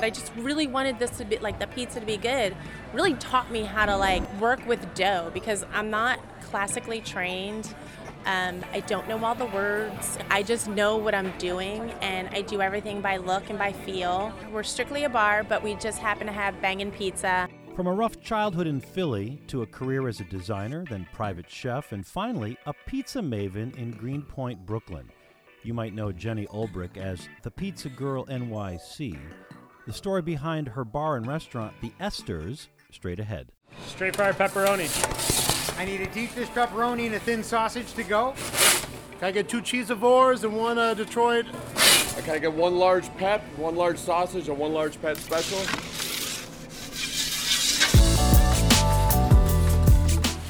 but I just really wanted this to be like the pizza to be good. Really taught me how to like work with dough because I'm not classically trained. Um, I don't know all the words. I just know what I'm doing, and I do everything by look and by feel. We're strictly a bar, but we just happen to have bangin' pizza. From a rough childhood in Philly to a career as a designer, then private chef, and finally a pizza maven in Greenpoint, Brooklyn. You might know Jenny Olbrich as the Pizza Girl NYC. The story behind her bar and restaurant, The Esters, straight ahead. Straight fried pepperoni. I need a deep dish pepperoni and a thin sausage to go. Can I get two cheesivores and one uh, Detroit? Can I get one large pep, one large sausage, and one large pet special?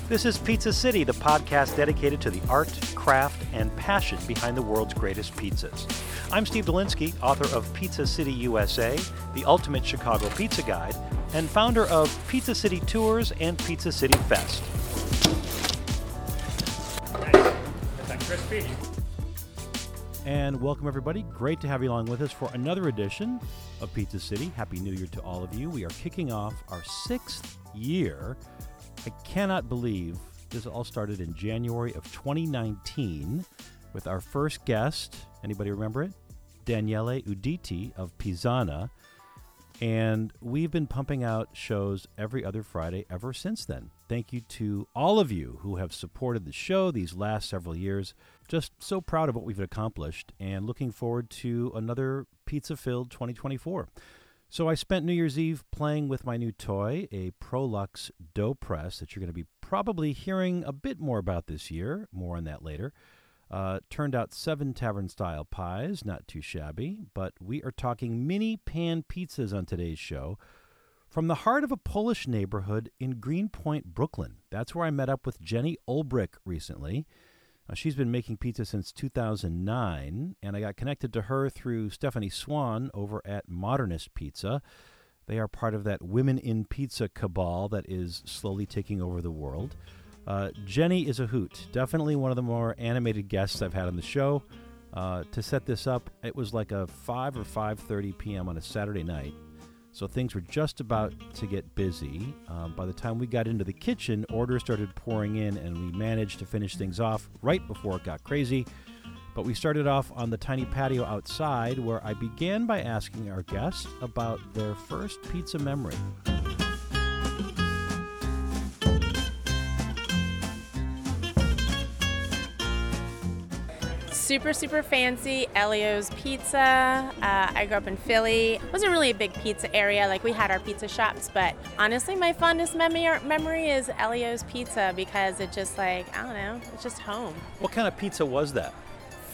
This is Pizza City, the podcast dedicated to the art, craft, and passion behind the world's greatest pizzas. I'm Steve Dolinsky, author of Pizza City USA, the ultimate Chicago pizza guide, and founder of Pizza City Tours and Pizza City Fest. Nice. Crispy. And welcome, everybody. Great to have you along with us for another edition of Pizza City. Happy New Year to all of you. We are kicking off our sixth year. I cannot believe this all started in January of 2019 with our first guest. Anybody remember it? Daniele Uditi of Pizzana. And we've been pumping out shows every other Friday ever since then. Thank you to all of you who have supported the show these last several years. Just so proud of what we've accomplished and looking forward to another pizza filled 2024. So I spent New Year's Eve playing with my new toy, a Prolux dough press that you're going to be probably hearing a bit more about this year. More on that later. Uh, turned out seven tavern style pies, not too shabby, but we are talking mini pan pizzas on today's show from the heart of a Polish neighborhood in Greenpoint, Brooklyn. That's where I met up with Jenny Olbrich recently. Uh, she's been making pizza since 2009, and I got connected to her through Stephanie Swan over at Modernist Pizza. They are part of that Women in Pizza cabal that is slowly taking over the world. Uh, Jenny is a hoot. Definitely one of the more animated guests I've had on the show. Uh, to set this up, it was like a 5 or 5:30 p.m. on a Saturday night, so things were just about to get busy. Um, by the time we got into the kitchen, orders started pouring in, and we managed to finish things off right before it got crazy. But we started off on the tiny patio outside, where I began by asking our guests about their first pizza memory. Super super fancy Elio's Pizza. Uh, I grew up in Philly. It wasn't really a big pizza area. Like we had our pizza shops, but honestly, my fondest mem- memory is Elio's Pizza because it just like I don't know, it's just home. What kind of pizza was that?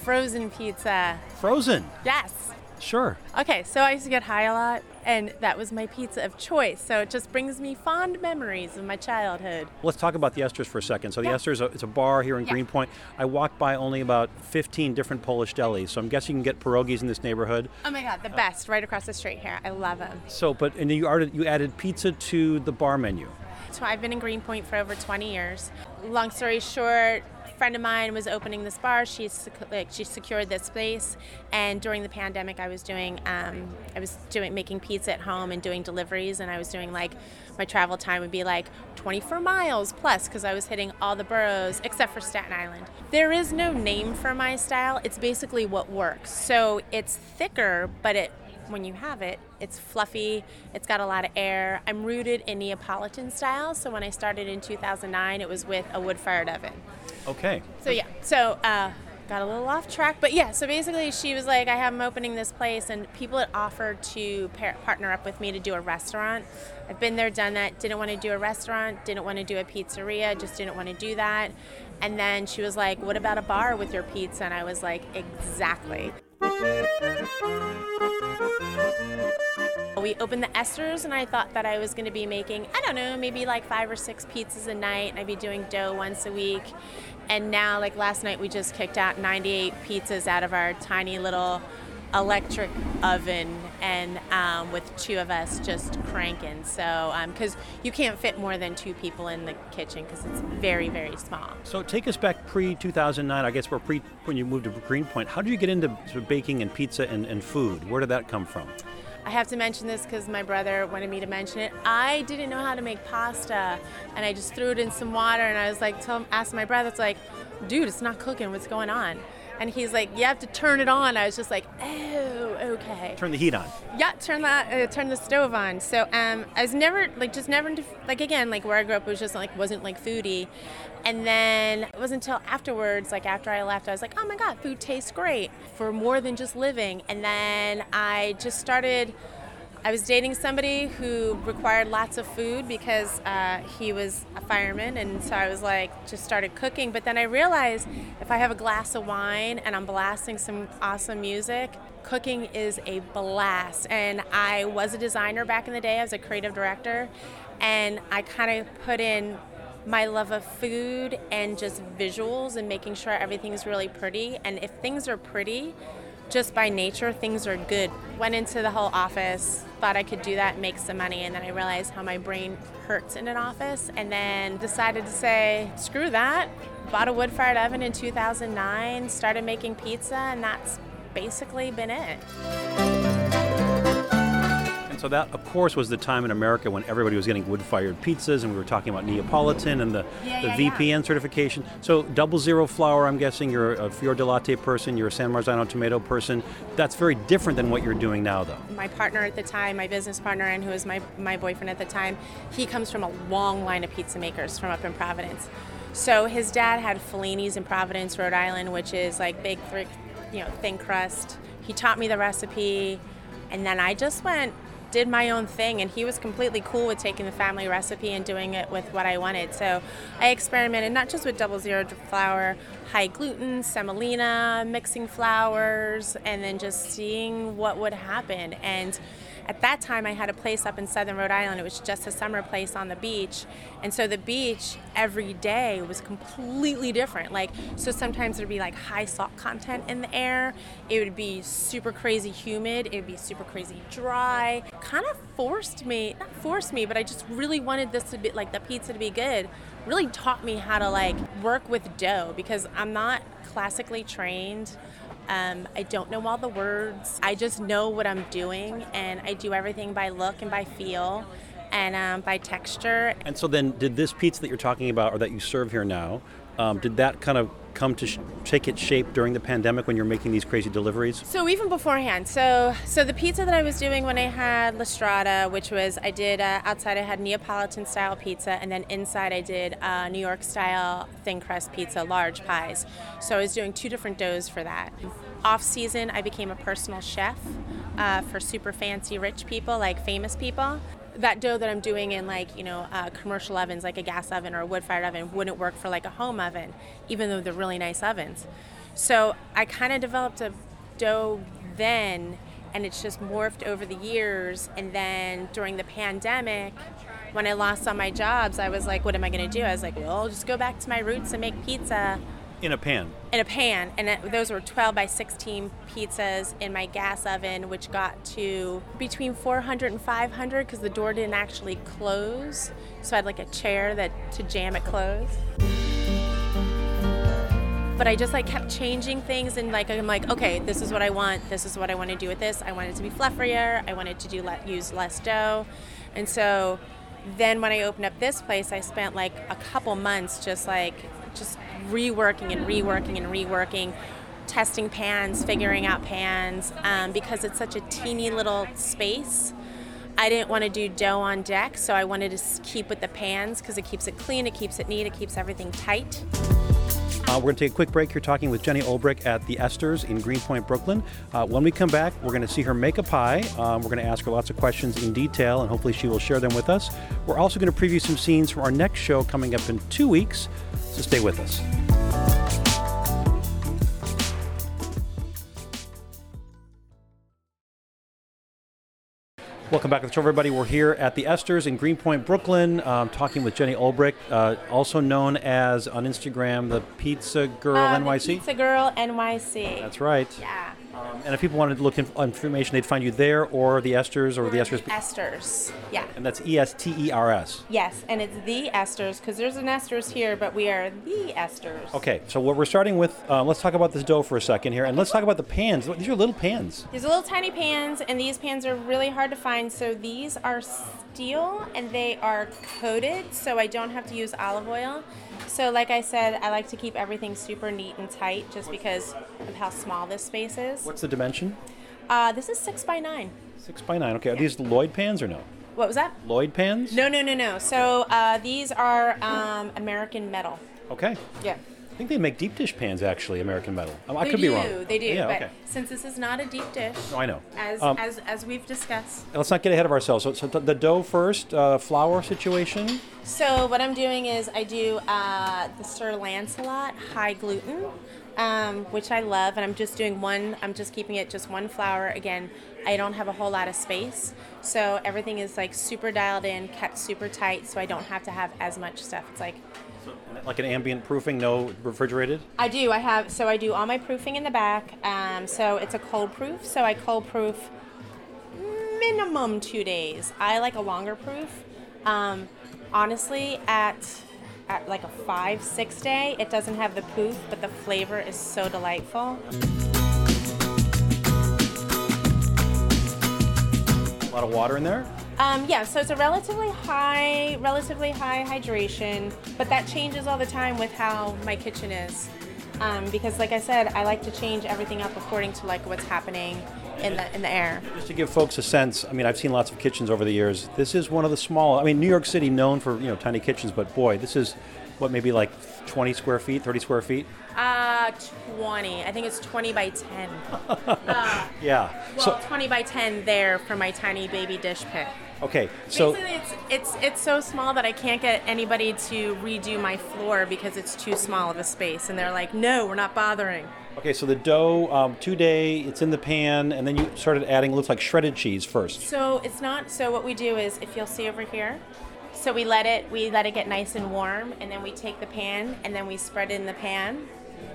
Frozen pizza. Frozen. Yes. Sure. Okay, so I used to get high a lot, and that was my pizza of choice. So it just brings me fond memories of my childhood. Let's talk about the Esters for a second. So the Yeah. Esters, it's a bar here in Yeah. Greenpoint. I walked by only about 15 different Polish delis, so I'm guessing you can get pierogies in this neighborhood. Oh my god, the uh, best! Right across the street here. I love them. So, but and you added you added pizza to the bar menu. So I've been in Greenpoint for over 20 years. Long story short, friend of mine was opening this bar. She like she secured this space, and during the pandemic, I was doing um, I was doing making pizza at home and doing deliveries, and I was doing like my travel time would be like 24 miles plus because I was hitting all the boroughs except for Staten Island. There is no name for my style. It's basically what works. So it's thicker, but it when you have it, it's fluffy, it's got a lot of air. I'm rooted in Neapolitan style, so when I started in 2009, it was with a wood fired oven. Okay. So, yeah, so uh, got a little off track, but yeah, so basically, she was like, I have I'm opening this place, and people had offered to partner up with me to do a restaurant. I've been there, done that, didn't want to do a restaurant, didn't want to do a pizzeria, just didn't want to do that. And then she was like, What about a bar with your pizza? And I was like, Exactly. We opened the Esters, and I thought that I was going to be making, I don't know, maybe like five or six pizzas a night, and I'd be doing dough once a week. And now, like last night, we just kicked out 98 pizzas out of our tiny little electric oven, and um, with two of us just cranking. So, because you can't fit more than two people in the kitchen because it's very, very small. So take us back pre 2009. I guess we're pre when you moved to Greenpoint. How did you get into sort of baking and pizza and, and food? Where did that come from? I have to mention this because my brother wanted me to mention it. I didn't know how to make pasta, and I just threw it in some water, and I was like, tell, asked my brother, it's like, dude, it's not cooking. What's going on? And he's like, you have to turn it on. I was just like, oh, okay. Turn the heat on. Yeah, turn that, uh, turn the stove on. So um, I was never like, just never into, like again, like where I grew up was just like wasn't like foodie, and then it wasn't until afterwards, like after I left, I was like, oh my god, food tastes great for more than just living. And then I just started. I was dating somebody who required lots of food because uh, he was a fireman, and so I was like, just started cooking. But then I realized if I have a glass of wine and I'm blasting some awesome music, cooking is a blast. And I was a designer back in the day, I was a creative director, and I kind of put in my love of food and just visuals and making sure everything's really pretty. And if things are pretty, just by nature, things are good. Went into the whole office, thought I could do that, make some money, and then I realized how my brain hurts in an office, and then decided to say, screw that. Bought a wood fired oven in 2009, started making pizza, and that's basically been it. So that, of course, was the time in America when everybody was getting wood-fired pizzas, and we were talking about Neapolitan and the, Yeah, the yeah, VPN certification. So double zero flour, I'm guessing you're a fior di latte person, you're a San Marzano tomato person. That's very different than what you're doing now, though. my partner at the time, my business partner, and who was my, my boyfriend at the time, he comes from a long line of pizza makers from up in Providence. So his dad had Fellini's in Providence, Rhode Island, which is like big, thick, you know, thin crust. He taught me the recipe, and then I just went, did my own thing, and he was completely cool with taking the family recipe and doing it with what I wanted. So I experimented not just with double zero flour, high gluten, semolina, mixing flours, and then just seeing what would happen. And at that time, I had a place up in southern Rhode Island. It was just a summer place on the beach. And so the beach every day was completely different. Like, so sometimes there'd be like high salt content in the air. It would be super crazy humid. It would be super crazy dry. Kind of forced me, not forced me, but I just really wanted this to be like the pizza to be good. Really taught me how to like work with dough because I'm not classically trained. Um, I don't know all the words. I just know what I'm doing, and I do everything by look and by feel and um, by texture. And so then, did this pizza that you're talking about, or that you serve here now, um, did that kind of come to sh- take its shape during the pandemic when you're making these crazy deliveries? So even beforehand, so so the pizza that I was doing when I had La Strada, which was I did uh, outside I had Neapolitan style pizza, and then inside I did uh, New York style thin crust pizza, large pies. So I was doing two different doughs for that. Off season, I became a personal chef uh, for super fancy rich people, like famous people. That dough that I'm doing in like you know uh, commercial ovens, like a gas oven or a wood-fired oven, wouldn't work for like a home oven, even though they're really nice ovens. So I kind of developed a dough then, and it's just morphed over the years. And then during the pandemic, when I lost all my jobs, I was like, what am I going to do? I was like, well, I'll just go back to my roots and make pizza In a pan. in a pan. And it, those were 12 by 16 pizzas in my gas oven, which got to between 400 and 500 because the door didn't actually close. So I had like a chair that to jam it closed but I just like kept changing things and like I'm like okay this is what I want this is what I want to do with this I want it to be fluffier I wanted to do let use less dough and so then when I opened up this place I spent like a couple months just like just reworking and reworking and reworking testing pans figuring out pans um, because it's such a teeny little space I didn't want to do dough on deck, so I wanted to keep with the pans because it keeps it clean, it keeps it neat, it keeps everything tight. Uh, we're going to take a quick break here talking with Jenny Olbrich at the Esters in Greenpoint, Brooklyn. Uh, when we come back, we're going to see her make a pie. Um, we're going to ask her lots of questions in detail, and hopefully she will share them with us. We're also going to preview some scenes from our next show coming up in two weeks, so stay with us. Welcome back to the show, everybody. We're here at the Esters in Greenpoint, Brooklyn, um, talking with Jenny Olbrich, uh, also known as on Instagram the Pizza Girl Uh, the NYC. Pizza Girl NYC. That's right. Yeah. And if people wanted to look in information, they'd find you there or the Esters or the Esters. Esters. Yeah. And that's E S T E R S. Yes, and it's the Esters because there's an Esters here, but we are the Esters. Okay, so what we're starting with, uh, let's talk about this dough for a second here, and let's talk about the pans. These are little pans. These are little tiny pans, and these pans are really hard to find. So these are steel, and they are coated, so I don't have to use olive oil. So, like I said, I like to keep everything super neat and tight, just because of how small this space is. What's the dimension? Uh, this is six by nine. Six by nine. Okay, are these Lloyd pans or no? What was that? Lloyd pans? No, no, no, no. So uh, these are um, American metal. Okay. Yeah. I think they make deep dish pans actually, American metal. Um, I they could do, be wrong. They do. Yeah, but okay. since this is not a deep dish, No, I know. as, Um, as, as we've discussed. Let's not get ahead of ourselves. So, so the dough first, uh, flour situation. So what I'm doing is I do uh, the Sir Lancelot high gluten, um, which I love, and I'm just doing one. I'm just keeping it just one flour. Again, I don't have a whole lot of space, so everything is like super dialed in, kept super tight, so I don't have to have as much stuff. It's like Like an ambient proofing, no refrigerated. I do. I have so I do all my proofing in the back. Um, so it's a cold proof. So I cold proof minimum two days. I like a longer proof. Um, honestly, at at like a five six day, it doesn't have the poof, but the flavor is so delightful. A lot of water in there. Um, yeah, so it's a relatively high, relatively high hydration, but that changes all the time with how my kitchen is. Um, because, like I said, I like to change everything up according to like what's happening in the in the air. Just to give folks a sense, I mean, I've seen lots of kitchens over the years. This is one of the small. I mean, New York City known for you know tiny kitchens, but boy, this is what maybe like 20 square feet, 30 square feet. Uh, 20. I think it's 20 by 10. Yeah. Well, so 20 by 10 there for my tiny baby dish pit. Okay, so Basically, it's it's it's so small that I can't get anybody to redo my floor because it's too small of a space, and they're like, "No, we're not bothering." okay, so the dough, um, two day, it's in the pan, and then you started adding looks like shredded cheese first. So it's not. So what we do is, if you'll see over here, so we let it we let it get nice and warm, and then we take the pan and then we spread it in the pan,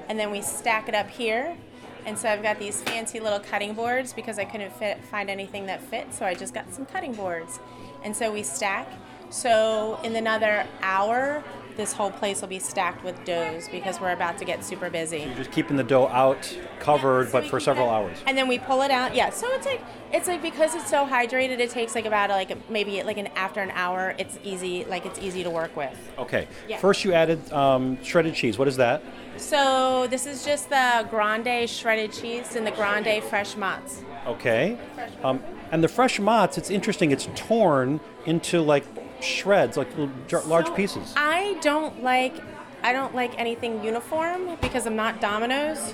and then we stack it up here. And so I've got these fancy little cutting boards because I couldn't fit, find anything that fit, so I just got some cutting boards. And so we stack. So in another hour, this whole place will be stacked with doughs because we're about to get super busy. You're just keeping the dough out, covered, So but for several it- hours. And then we pull it out. Yeah. So it's like it's like because it's so hydrated, it takes like about like maybe like an after an hour. It's easy like it's easy to work with. Okay. Yeah. First, you added um, shredded cheese. What is that? So this is just the grande shredded cheese and the grande fresh mozz. Okay. Um, and the fresh mozz, it's interesting. It's torn into like shreds, like little jar- large So pieces. I don't like I don't like anything uniform because I'm not Domino's.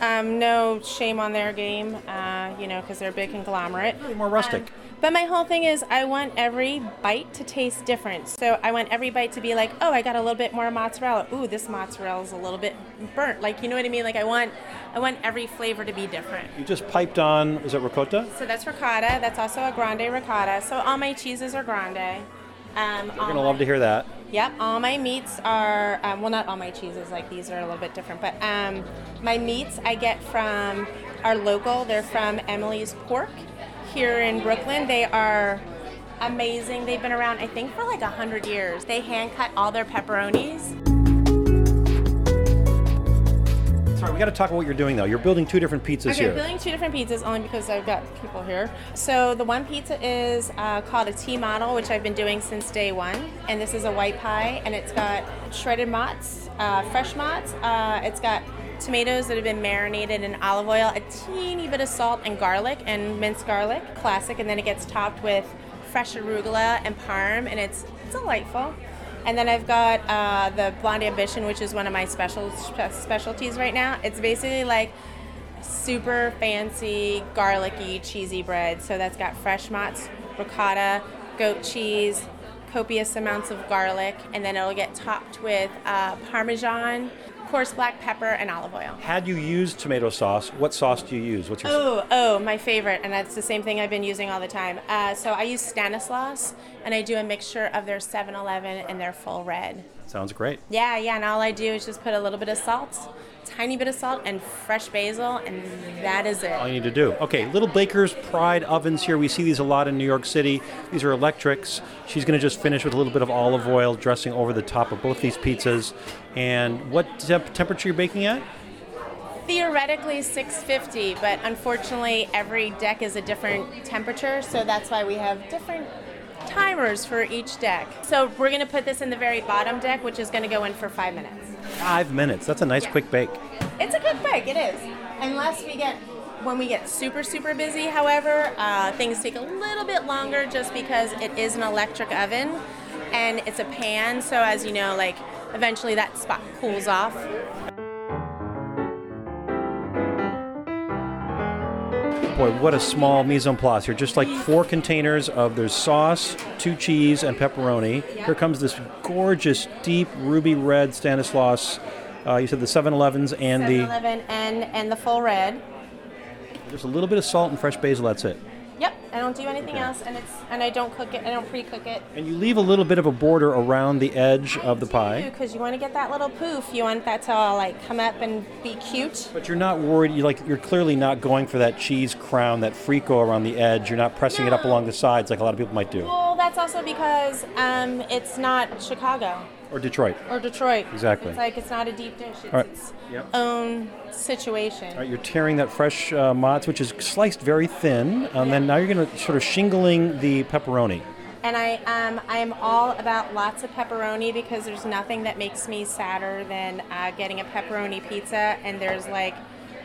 Um, no shame on their game, uh, you know, because they're a big conglomerate. More rustic. Um, but my whole thing is, I want every bite to taste different. So I want every bite to be like, oh, I got a little bit more mozzarella. Ooh, this mozzarella is a little bit burnt. Like, you know what I mean? Like, I want, I want every flavor to be different. You just piped on, is it ricotta? So that's ricotta. That's also a grande ricotta. So all my cheeses are grande. Um, You're gonna love to hear that. Yep, all my meats are um, well, not all my cheeses. Like these are a little bit different, but um, my meats I get from are local. They're from Emily's Pork here in Brooklyn. They are amazing. They've been around, I think, for like a hundred years. They hand cut all their pepperonis. We got to talk about what you're doing though. You're building two different pizzas Okay, here. I'm building two different pizzas only because I've got people here. So the one pizza is uh, called a T model, which I've been doing since day one, and this is a white pie, and it's got shredded mozz, uh, fresh mozz. Uh, it's got tomatoes that have been marinated in olive oil, a teeny bit of salt and garlic and minced garlic, classic, and then it gets topped with fresh arugula and parm, and it's delightful. And then I've got uh, the Blonde Ambition, which is one of my special specialties right now. It's basically like super fancy, garlicky, cheesy bread. So that's got fresh mozz, ricotta, goat cheese, copious amounts of garlic, and then it'll get topped with uh, parmesan, coarse black pepper, and olive oil. Had you used tomato sauce, what sauce do you use? What's your Oh, oh, my favorite, and that's the same thing I've been using all the time. Uh, so I use Stanislaus, and I do a mixture of their 7-Eleven and their full red. sounds great. Yeah, yeah, and all I do is just put a little bit of salt, tiny bit of salt and fresh basil, and that is it. All you need to do. Okay, little Baker's Pride ovens here. We see these a lot in New York City. These are electrics. She's going to just finish with a little bit of olive oil dressing over the top of both these pizzas. And what temp- temperature you're baking at? Theoretically 650, but unfortunately every deck is a different temperature, so that's why we have different timers for each deck. So we're going to put this in the very bottom deck, which is going to go in for five minutes. Five minutes. That's a nice Yeah. quick bake. It's a good bake, it is. Unless we get, when we get super, super busy, however, uh, things take a little bit longer just because it is an electric oven and it's a pan. So as you know, like eventually that spot cools off. Boy, what a small mise en place here. Just like four containers of there's sauce, two cheese, and pepperoni. Here comes this gorgeous, deep ruby red Stanislaus. Uh, you said the 7-Elevens and the 7-Eleven and, and the full red. just a little bit of salt and fresh basil. That's it. Yep, I don't do anything else, and it's and I don't cook it. I don't pre-cook it. And you leave a little bit of a border around the edge of the pie. because you want to get that little poof. You want that to all like come up and be cute. But you're not worried. You like you're clearly not going for that cheese crown, that frico around the edge. You're not pressing it up along the sides like a lot of people might do, Well, that's also because um, it's not Chicago or Detroit. or Detroit. Exactly. It's like it's not a deep dish. It's right. its Yep. own situation. All right, you're tearing that fresh uh, mozz, which is sliced very thin, and then now you're going to sort of shingling the pepperoni. And I um, I am all about lots of pepperoni because there's nothing that makes me sadder than uh, getting a pepperoni pizza and there's like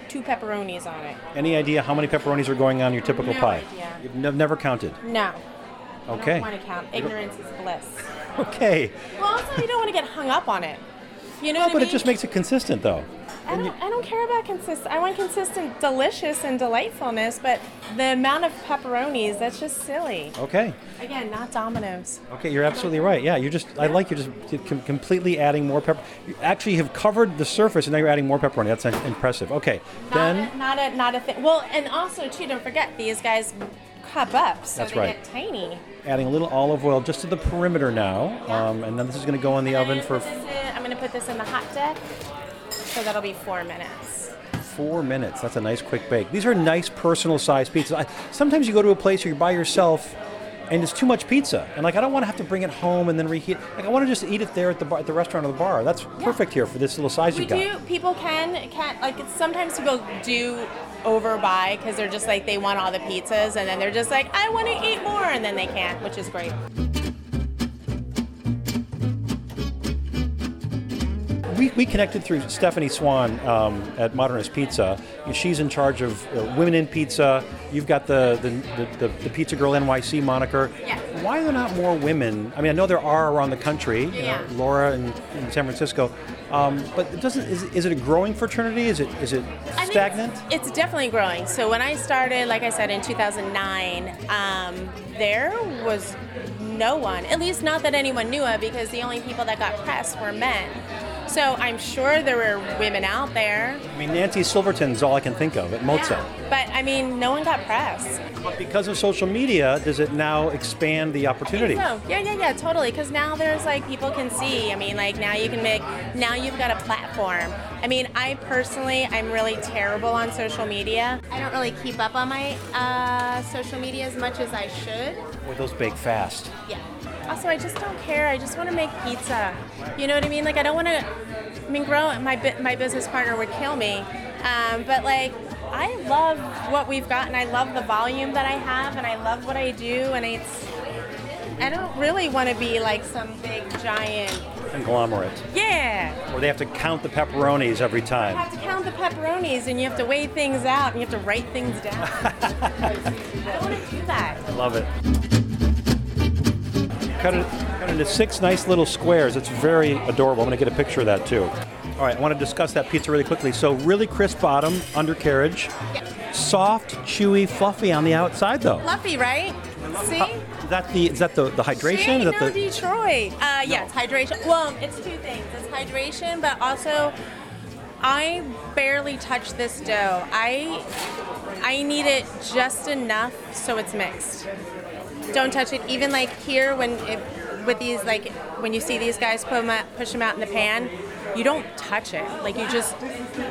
two pepperonis on it. Any idea how many pepperonis are going on your typical No pie? idea. You've nev- never counted. No. Okay. I don't want to count. Ignorance is bliss. Okay. Well, also you don't want to get hung up on it. You know No, what I but mean? it just makes it consistent, though. I don't, I don't care about consistent. I want consistent, delicious, and delightfulness. But the amount of pepperonis, that's just silly. Okay. Again, not Domino's. Okay, you're absolutely right. Yeah, you're just. I like you're just com- completely adding more pepper. You actually have covered the surface, and now you're adding more pepperoni. That's impressive. Okay, Not then a, not a not a thing. Well, and also too, don't forget these guys cup up, so That's they right. get tiny. adding a little olive oil just to the perimeter now, um, and then this is going to go in the oven for it. I'm gonna put this in the hot deck, so that'll be four minutes. four minutes. That's a nice quick bake. These are nice personal sized pizzas. I, sometimes you go to a place where you're by yourself. And it's too much pizza, and like I don't want to have to bring it home and then reheat. Like I want to just eat it there at the bar, at the restaurant or the bar. That's perfect here for this little size We you got. do. People can can like it's, sometimes people do overbuy because they're just like they want all the pizzas and then they're just like I want to eat more and then they can't, which is great. We, we connected through Stephanie Swan um, at Modernist Pizza. She's in charge of uh, Women in Pizza. You've got the the, the, the, the Pizza Girl NYC moniker. Yeah. Why are there not more women? I mean, I know there are around the country. You Yeah. know, Laura in, in San Francisco. Um, but it doesn't. Is, is it a growing fraternity? Is it is it stagnant? It's, it's definitely growing. So when I started, like I said, in 2009, um, there was no one, at least not that anyone knew of, because the only people that got press were men. So I'm sure there were women out there. I mean, Nancy Silverton's all I can think of at Mozza. Yeah. But I mean, no one got press. But because of social media, does it now expand the opportunity? So yeah, yeah, yeah, totally. Because now there's like people can see. I mean, like now you can make. Now you've got a platform. I mean, I personally, I'm really terrible on social media. I don't really keep up on my uh, social media as much as I should. Boy, those bake fast. Yeah. Also, I just don't care. I just want to make pizza. You know what I mean? Like, I don't want to. I mean, grow. My my business partner would kill me. Um, but like, I love what we've got, and I love the volume that I have, and I love what I do, and it's. I don't really want to be like some big giant. Conglomerate. Yeah. Where they have to count the pepperonis every time. You have to count the pepperonis, and you have to weigh things out, and you have to write things down. I don't want to do that. Love it. Cut it, cut it into six nice little squares. It's very adorable. I'm going to get a picture of that too. All right, I want to discuss that pizza really quickly. So, really crisp bottom, undercarriage, soft, chewy, fluffy on the outside though. Fluffy, right? Uh, See? Is that the is that the, the hydration? Is that no, the Detroit. Uh, yeah, it's hydration. Well, it's two things. It's hydration, but also I barely touch this dough. I I knead it just enough so it's mixed. Don't touch it. Even like here when it, with these like when you see these guys put 'em out, push them out in the pan, you don't touch it. Like you just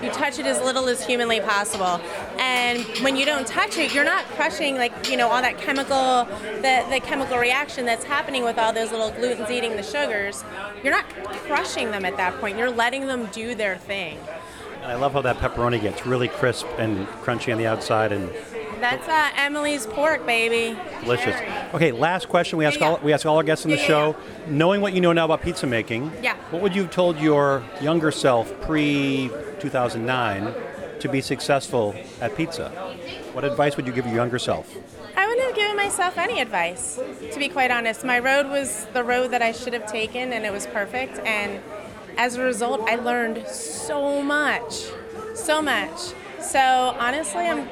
you touch it as little as humanly possible. And when you don't touch it, you're not crushing like you know all that chemical the the chemical reaction that's happening with all those little glutens eating the sugars. You're not crushing them at that point. You're letting them do their thing. I love how that pepperoni gets really crisp and crunchy on the outside and That's uh, Emily's pork, baby. delicious. Okay, last question we ask Yeah, all we ask all our guests on the Yeah, yeah, show. Knowing what you know now about pizza making, Yeah. what would you have told your younger self pre 2009 to be successful at pizza? What advice would you give your younger self? I wouldn't have given myself any advice, to be quite honest. My road was the road that I should have taken, and it was perfect. And as a result, I learned so much, so much. So honestly, I'm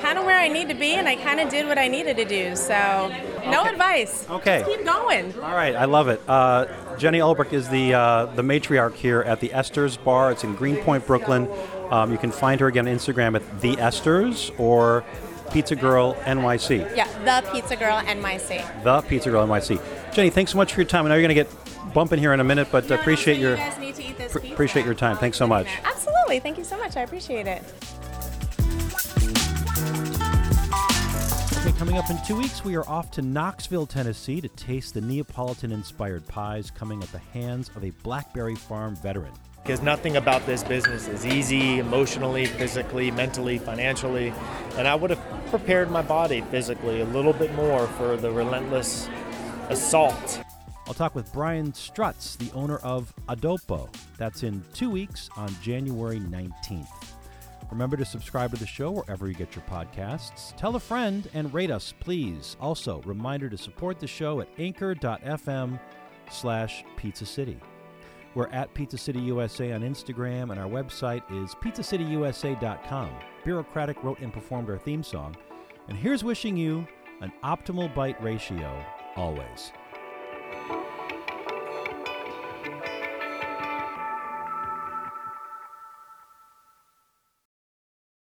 kind of where I need to be, and I kind of did what I needed to do. So no Okay. advice. Okay. Just keep going. All right, I love it. Uh, Jenny Olbrich is the uh, the matriarch here at the Esters Bar. It's in Greenpoint, Brooklyn. Um, you can find her again on Instagram at the Esters or Pizza Girl NYC. Yeah, the Pizza Girl NYC. The Pizza Girl NYC. Jenny, thanks so much for your time. I know you're going to get bumping here in a minute, but No, appreciate your You guys need to eat this pr- appreciate your time. Thanks so much. Absolutely. Thank you so much. I appreciate it. Coming up in two weeks, we are off to Knoxville, Tennessee to taste the Neapolitan inspired pies coming at the hands of a Blackberry Farm veteran. because nothing about this business is easy emotionally, physically, mentally, financially. And I would have prepared my body physically a little bit more for the relentless assault. I'll talk with Brian Strutz, the owner of A Dopo. That's in two weeks on January 19th. Remember to subscribe to the show wherever you get your podcasts. Tell a friend and rate us, please. Also, reminder to support the show at anchor.fm slash pizza city. We're at Pizza City USA on Instagram, and our website is pizzacityusa.com. Bureaucratic wrote and performed our theme song. And here's wishing you an optimal bite ratio always.